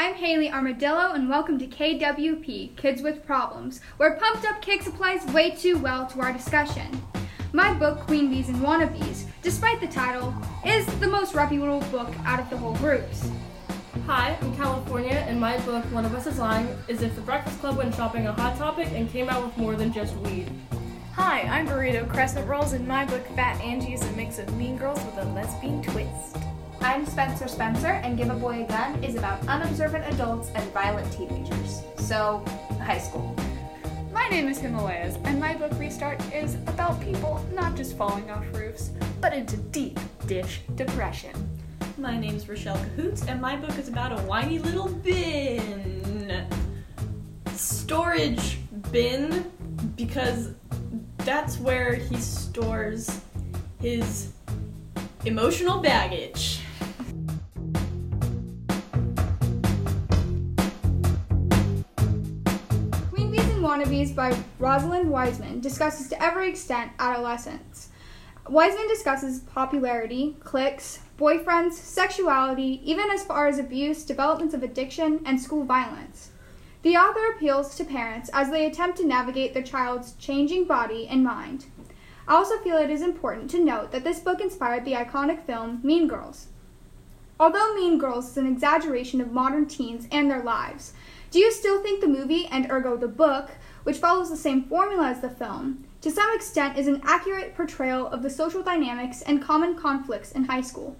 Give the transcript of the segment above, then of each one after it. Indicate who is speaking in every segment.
Speaker 1: I'm Haley Armadillo, and welcome to KWP Kids with Problems, where Pumped Up Kicks applies way too well to our discussion. My book, Queen Bees and Wannabes, despite the title, is the most reputable book out of the whole groups.
Speaker 2: Hi, I'm California, and my book, One of Us is Lying, is if the Breakfast Club went shopping on Hot Topic and came out with more than just weed.
Speaker 3: Hi, I'm Burrito Crescent Rolls, and my book, Fat Angie, is a mix of Mean Girls with a lesbian twist.
Speaker 4: I'm Spencer Spencer, and Give a Boy a Gun is about unobservant adults and violent teenagers. So, high school.
Speaker 5: My name is Himalayas, and my book Restart is about people not just falling off roofs, but into deep dish depression.
Speaker 6: My name's Rochelle Cahoots, and my book is about a whiny little bin. Storage bin, because that's where he stores his emotional baggage.
Speaker 1: Wannabes by Rosalind Wiseman discusses to every extent adolescence. Wiseman discusses popularity, cliques, boyfriends, sexuality, even as far as abuse, developments of addiction, and school violence. The author appeals to parents as they attempt to navigate their child's changing body and mind. I also feel it is important to note that this book inspired the iconic film Mean Girls. Although Mean Girls is an exaggeration of modern teens and their lives, do you still think the movie, and ergo the book, which follows the same formula as the film, to some extent is an accurate portrayal of the social dynamics and common conflicts in high school?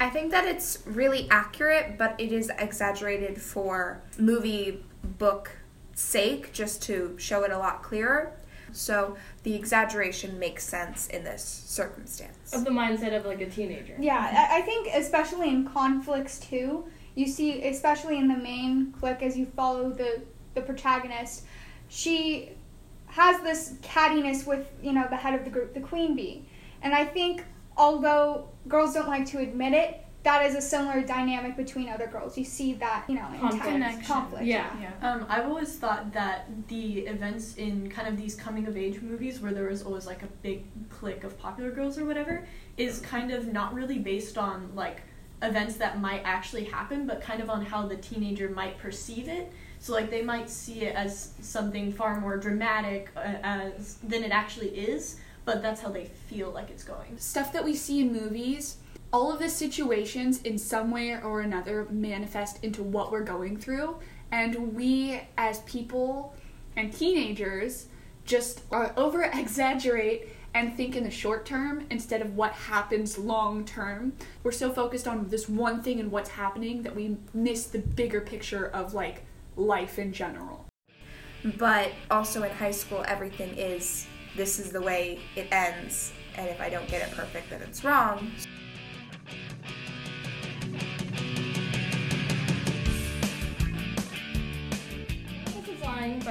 Speaker 4: I think that it's really accurate, but it is exaggerated for movie book sake, just to show it a lot clearer. So the exaggeration makes sense in this circumstance.
Speaker 2: Of the mindset of like a teenager.
Speaker 1: Yeah, I I think especially in conflicts too, you see, especially in the main clique, as you follow the the protagonist, she has this cattiness with you know the head of the group, the queen bee, and I think although girls don't like to admit it, that is a similar dynamic between other girls. You see that you know in
Speaker 2: Conflict.
Speaker 1: times-
Speaker 6: Connection.
Speaker 1: conflict.
Speaker 2: Yeah.
Speaker 6: Um, I've always thought that the events in kind of these coming of age movies where there was always like a big clique of popular girls or whatever is kind of not really based on like events that might actually happen, but kind of on how the teenager might perceive it. So like they might see it as something far more dramatic uh, as than it actually is, but that's how they feel like it's going.
Speaker 5: Stuff that we see in movies, all of the situations in some way or another manifest into what we're going through, and we as people and teenagers just uh, over exaggerate and think in the short term instead of what happens long term. We're so focused on this one thing and what's happening that we miss the bigger picture of like life in general.
Speaker 4: But also in high school, everything is this is the way it ends, and if I don't get it perfect, then it's wrong.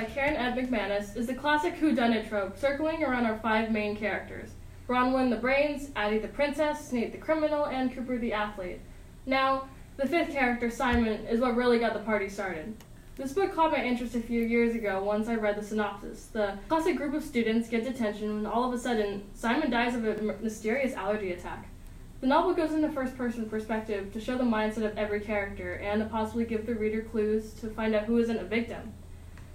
Speaker 2: By Karen Ed McManus is the classic whodunit trope circling around our five main characters Bronwyn the brains, Addie the princess, Nate the criminal, and Cooper the athlete. Now, the fifth character, Simon, is what really got the party started. This book caught my interest a few years ago once I read the synopsis. The classic group of students get detention when all of a sudden Simon dies of a mysterious allergy attack. The novel goes into first person perspective to show the mindset of every character and to possibly give the reader clues to find out who isn't a victim.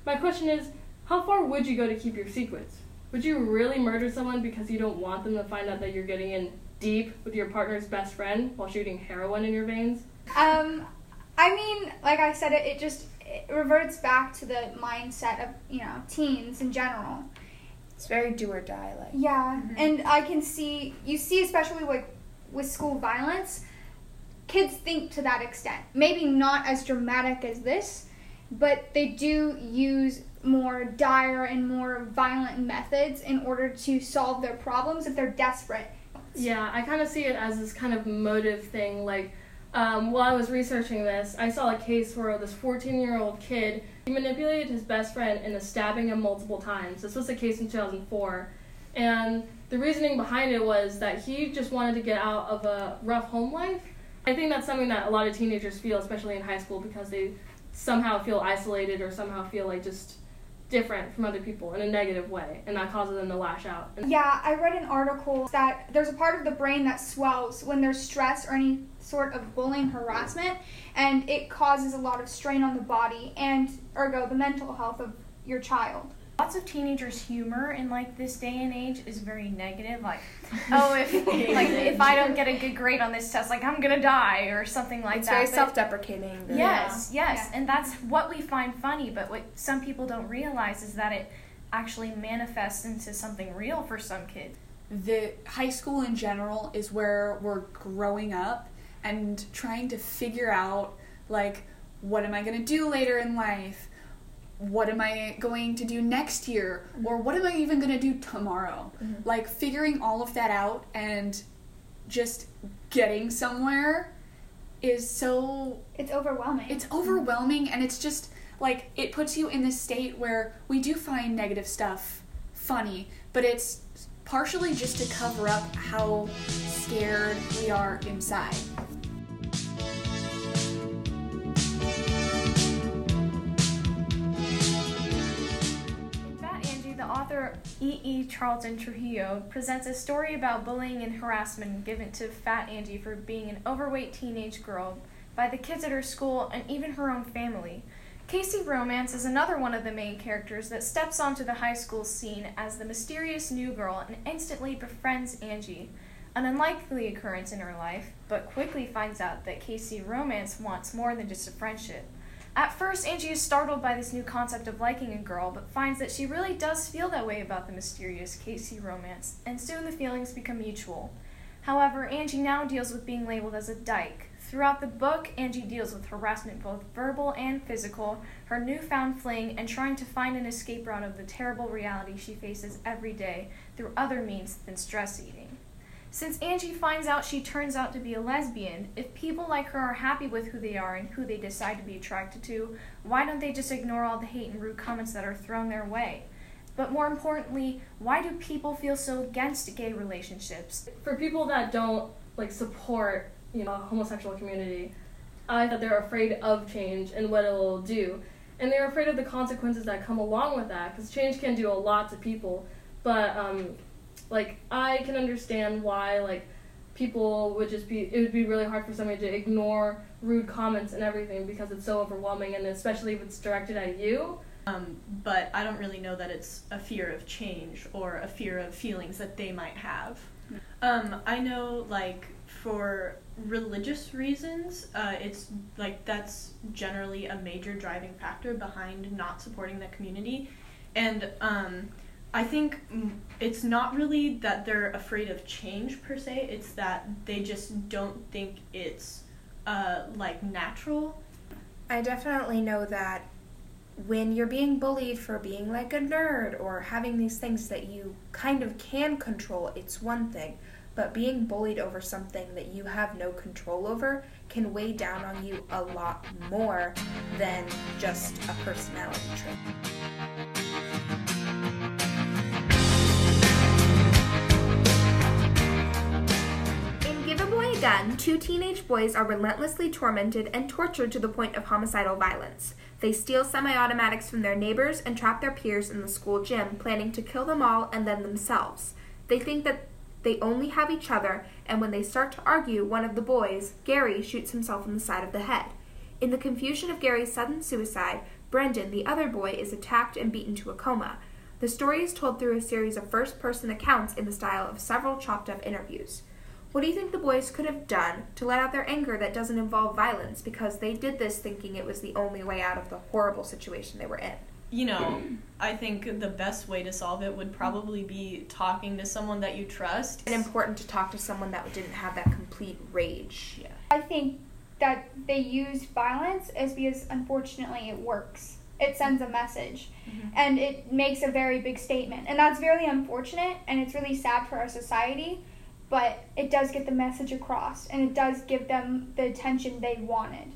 Speaker 2: My question is how far would you go to keep your secrets? Would you really murder someone because you don't want them to find out that you're getting in deep with your partner's best friend while shooting heroin in your veins?
Speaker 1: Um, I mean, like I said, it, it just it reverts back to the mindset of you know teens in general.
Speaker 4: It's very do or die like.
Speaker 1: Yeah, and I can see you see especially like with school violence, kids think to that extent. Maybe not as dramatic as this, but they do use more dire and more violent methods in order to solve their problems if they're desperate.
Speaker 2: Yeah, I kind of see it as this kind of motive thing. Like, um, while I was researching this, I saw a case where this 14 year old kid manipulated his best friend into stabbing him multiple times. This was a case in 2004. And the reasoning behind it was that he just wanted to get out of a rough home life. I think that's something that a lot of teenagers feel, especially in high school, because they somehow feel isolated or somehow feel like just different from other people in a negative way, and that causes them to lash out.
Speaker 1: Yeah, I read an article that there's a part of the brain that swells when there's stress or any sort of bullying harassment, and it causes a lot of strain on the body and ergo the mental health of your child.
Speaker 3: Lots of teenagers' humor in like this day and age is very negative. Like, oh, if like if I don't get a good grade on this test, like I'm gonna die or something like
Speaker 4: it's
Speaker 3: that.
Speaker 4: very
Speaker 3: But-
Speaker 4: self-deprecating.
Speaker 3: Yes, yes,
Speaker 1: Yeah.
Speaker 3: and that's what we find funny. But what some people don't realize is that it actually manifests into something real for some kids.
Speaker 5: the high school in general is where we're growing up and trying to figure out like what am I going to do later in life? What am I going to do next year? Or mm-hmm. what am I even going to do tomorrow? Mm-hmm. Like figuring all of that out and just getting somewhere is so
Speaker 1: It's overwhelming.
Speaker 5: it's overwhelming and it's just like it puts you in this state where we do find negative stuff funny but it's partially just to cover up how scared we are inside
Speaker 3: E. E. Charlton Trujillo presents a story about bullying and harassment given to Fat Angie for being an overweight teenage girl by the kids at her school and even her own family. KC Romance is another one of the main characters that steps onto the high school scene as the mysterious new girl and instantly befriends Angie. An unlikely occurrence in her life, but quickly finds out that KC Romance wants more than just a friendship. At first, Angie is startled by this new concept of liking a girl, but finds that she really does feel that way about the mysterious KC Romance, and soon the feelings become mutual. However, Angie now deals with being labeled as a dyke. Throughout the book, Angie deals with harassment, both verbal and physical, her newfound fling, and trying to find an escape route of the terrible reality she faces every day through other means than stress eating. Since Angie finds out she turns out to be a lesbian, if people like her are happy with who they are and who they decide to be attracted to, why don't they just ignore all the hate and rude comments that are thrown their way? But more importantly, why do people feel so against gay relationships?
Speaker 2: for people that don't like support you know homosexual community i that they're afraid of change and what it'll do and they're afraid of the consequences that come along with that because change can do a lot to people but um like i can understand why like people would just be it would be really hard for somebody to ignore rude comments and everything because it's so overwhelming and especially if it's directed at you
Speaker 6: Um, but I don't really know that it's a fear of change or a fear of feelings that they might have. Um, I know, like, for religious reasons, uh, it's like that's generally a major driving factor behind not supporting the community. And um, I think it's not really that they're afraid of change per se, it's that they just don't think it's uh, like natural
Speaker 4: I definitely know that when you're being bullied for being like a nerd or having these things that you kind of can control, it's one thing. But being bullied over something that you have no control over can weigh down on you a lot more than just a personality trait. A Gun, two teenage boys are relentlessly tormented and tortured to the point of homicidal violence. They steal semi automatics from their neighbors and trap their peers in the school gym, planning to kill them all and then themselves. They think that they only have each other, and when they start to argue, one of the boys, Gary, shoots himself in the side of the head. In the confusion of Gary's sudden suicide, Brendan, the other boy, is attacked and beaten to a coma. The story is told through a series of first person accounts in the style of several chopped up interviews. What do you think the boys could have done to let out their anger that doesn't involve violence because they did this thinking it was the only way out of the horrible situation they were in?
Speaker 6: you know, I think the best way to solve it would probably be talking to someone that you trust.
Speaker 4: It's important to talk to someone that didn't have that complete rage.
Speaker 6: Yeah.
Speaker 1: I think that they use violence is because unfortunately it works. It sends a message mm-hmm. and it makes a very big statement. And that's very unfortunate and it's really sad for our society, but it does get the message across and it does give them the attention they wanted.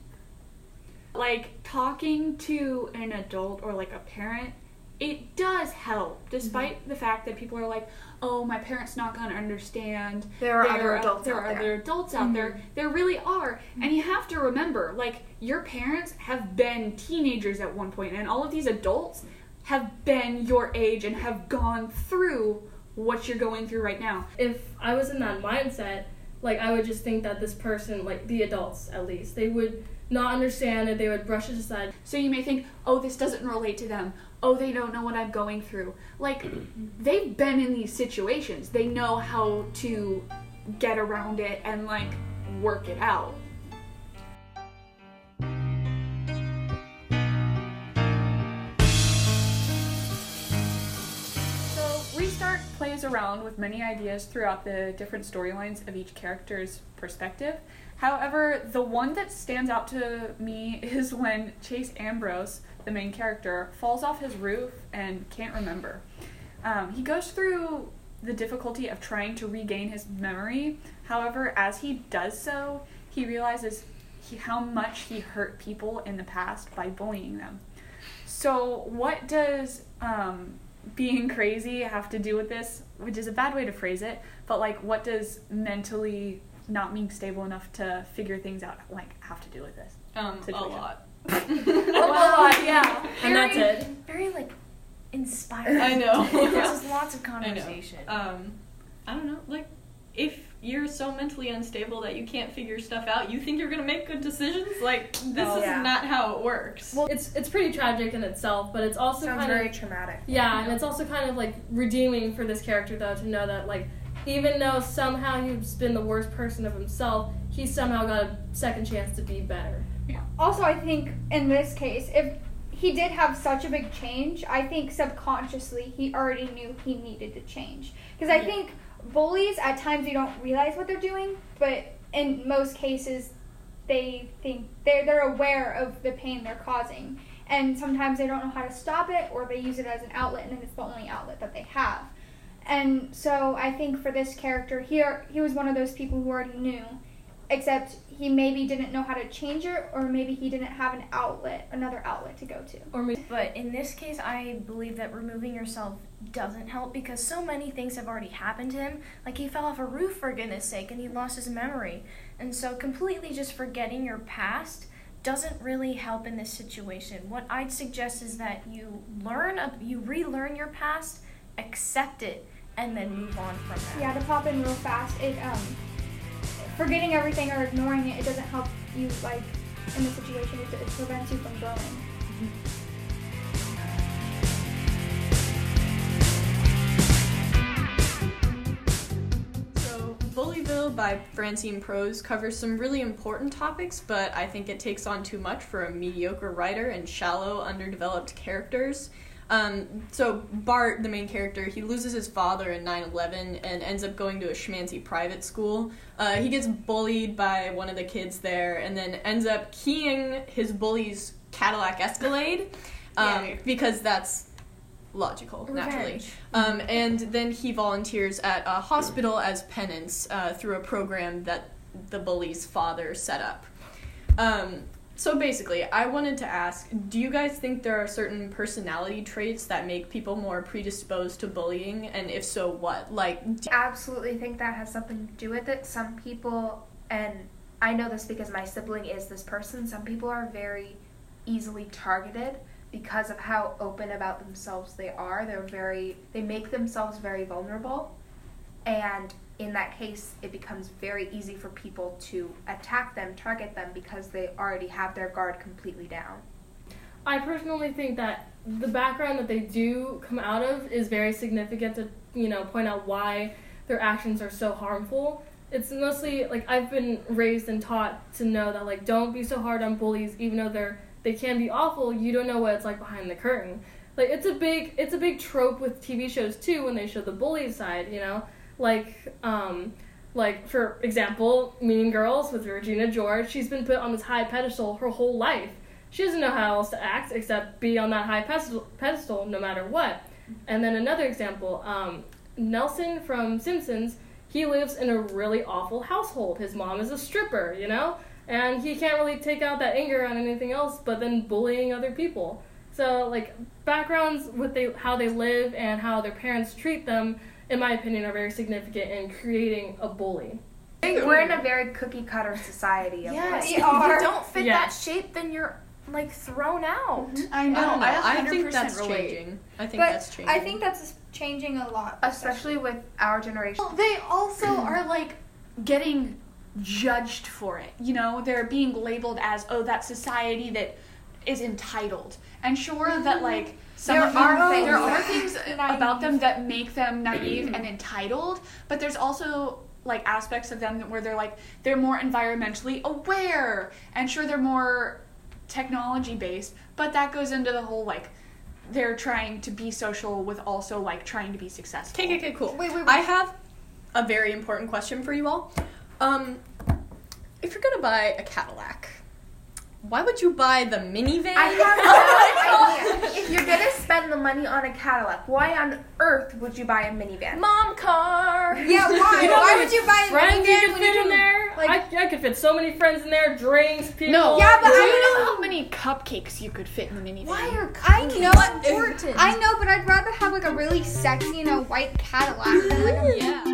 Speaker 5: like talking to an adult or like a parent it does help mm-hmm. despite the fact that people are like oh my parents not to understand.
Speaker 4: There are
Speaker 5: There
Speaker 4: other
Speaker 5: are-
Speaker 4: adults
Speaker 5: there
Speaker 4: out
Speaker 5: are
Speaker 4: there.
Speaker 5: other adults out there. Mm-hmm. There really are. And you mm-hmm. have to remember like your parents have been teenagers at one point and all of these adults have been your age and have gone through what you're going through right now.
Speaker 2: If I was in that mindset, like I would just think that this person, like the adults at least, they would not understand it. They would brush it aside.
Speaker 5: So you may think, oh, this doesn't relate to them. Oh, they don't know what I'm going through. Like, they've been in these situations. They know how to get around it and, like, work it out. Plays around with many ideas throughout the different storylines of each character's perspective. However, the one that stands out to me is when Chase Ambrose, the main character, falls off his roof and can't remember. Um, he goes through the difficulty of trying to regain his memory. However, as he does so, he realizes he, how much he hurt people in the past by bullying them. So, what does um, being crazy have to do with this? Which is a bad way to phrase it, but like, what does mentally not being stable enough to figure things out like have to do with this?
Speaker 6: Um, a
Speaker 5: Situation.
Speaker 6: lot.
Speaker 5: Well, yeah.
Speaker 2: And that's it.
Speaker 3: Very like inspiring.
Speaker 6: I know.
Speaker 3: There's lots of conversation.
Speaker 6: I know.
Speaker 3: conversation.
Speaker 6: Um, I don't know. Like, if you're so mentally unstable that you can't figure stuff out, you think you're gonna make good decisions? Like, this
Speaker 4: No.
Speaker 6: is
Speaker 4: Yeah.
Speaker 6: not how it works.
Speaker 2: Well, it's it's pretty tragic in itself, but it's also
Speaker 4: Sounds
Speaker 2: kind
Speaker 4: very
Speaker 2: of
Speaker 4: traumatic.
Speaker 2: yeah, and it's also kind of like redeeming for this character though to know that like even though somehow he's been the worst person of himself, he somehow got a second chance to be better. Yeah.
Speaker 1: Also, I think in this case, if he did have such a big change, I think subconsciously he already knew he needed to change. Because I
Speaker 2: Yeah.
Speaker 1: think bullies at times you don't realize what they're doing, but in most cases they think they're they're aware of the pain they're causing, and sometimes they don't know how to stop it, or they use it as an outlet, and it's the only outlet that they have. And so I think for this character here, he was one of those people who already knew, except he maybe didn't know how to change it, or maybe he didn't have an outlet, another outlet to go to.
Speaker 2: Or maybe
Speaker 3: But in this case, I believe that removing yourself doesn't help because so many things have already happened to him. Like he fell off a roof for goodness sake and he lost his memory. And so completely just forgetting your past doesn't really help in this situation. What I'd suggest is that you learn, you relearn your past, accept it, and then move on from that.
Speaker 1: Yeah, to pop in real fast, it um, forgetting everything or ignoring it, it doesn't help you like in the situation. It, it prevents you from growing.
Speaker 6: So, Bullyville by Francine Prose covers some really important topics, but I think it takes on too much for a mediocre writer and shallow, underdeveloped characters. Um, so, Bart, the main character, he loses his father in 9 11 and ends up going to a schmancy private school. Uh, he gets bullied by one of the kids there and then ends up keying his bully's Cadillac Escalade um,
Speaker 4: Yeah.
Speaker 6: because that's logical, naturally. Um, and then he volunteers at a hospital as penance uh, through a program that the bully's father set up. Um, so basically, I wanted to ask do you guys think there are certain personality traits that make people more predisposed to bullying? And if so, what? Like, do-
Speaker 4: absolutely think that has something to do with it. Some people, and I know this because my sibling is this person, some people are very easily targeted because of how open about themselves they are. They're very, they make themselves very vulnerable. And in that case, it becomes very easy for people to attack them, target them, because they already have their guard completely down.
Speaker 2: I personally think that the background that they do come out of is very significant to, you know, point out why their actions are so harmful. It's mostly like I've been raised and taught to know that like don't be so hard on bullies even though they're they can be awful, you don't know what it's like behind the curtain. Like it's a big it's a big trope with TV shows too when they show the bully side, you know? Like um like for example, Mean Girls with Regina George, she's been put on this high pedestal her whole life she doesn't know how else to act except be on that high pedestal, pedestal no matter what. And then another example, um, Nelson from Simpsons, he lives in a really awful household. His mom is a stripper, you know? And he can't really take out that anger on anything else but then bullying other people. So, like, backgrounds with they, how they live and how their parents treat them, in my opinion, are very significant in creating a bully.
Speaker 4: We're in a very cookie cutter society of
Speaker 3: Yes,
Speaker 4: like,
Speaker 3: if you don't fit
Speaker 2: Yeah.
Speaker 3: that shape, then you're like thrown out.
Speaker 5: I
Speaker 7: I
Speaker 5: know.
Speaker 7: don't know.
Speaker 5: I,
Speaker 7: I, think that's
Speaker 5: relate.
Speaker 7: changing. I think
Speaker 1: But
Speaker 7: that's changing.
Speaker 1: I think that's changing a lot.
Speaker 4: Especially with our generation.
Speaker 5: They also are like getting judged for it. You know, they're being labeled as oh that society that is entitled. And sure that like some
Speaker 4: There
Speaker 5: of them,
Speaker 4: are
Speaker 5: there
Speaker 4: things-
Speaker 5: are things about them that make them naive and entitled, but there's also like aspects of them where they're like they're more environmentally aware and sure they're more technology based, but that goes into the whole like they're trying to be social with also like trying to be successful.
Speaker 7: Okay, okay, okay, cool.
Speaker 1: Wait, wait, wait.
Speaker 7: I have a very important question for you all. Um, if you're gonna buy a Cadillac, why would you buy the minivan?
Speaker 4: I have no idea. If you're gonna spend the money on a Cadillac, why on earth would you buy a minivan?
Speaker 3: Mom car.
Speaker 1: Yeah, why?
Speaker 2: You know
Speaker 1: why would you buy a
Speaker 2: friends you
Speaker 1: minivan
Speaker 2: could
Speaker 1: when
Speaker 2: fit
Speaker 1: you
Speaker 2: in there?
Speaker 1: like-
Speaker 2: I, I could fit so many friends in there. Drinks, people.
Speaker 5: No.
Speaker 1: Yeah, but
Speaker 5: Do
Speaker 1: I
Speaker 5: you
Speaker 1: don't
Speaker 5: know how many cupcakes you could fit in the minivan?
Speaker 1: Why are I know
Speaker 7: important?
Speaker 1: I know, but I'd rather have like a really sexy, you know, white Cadillac than like a
Speaker 7: yeah.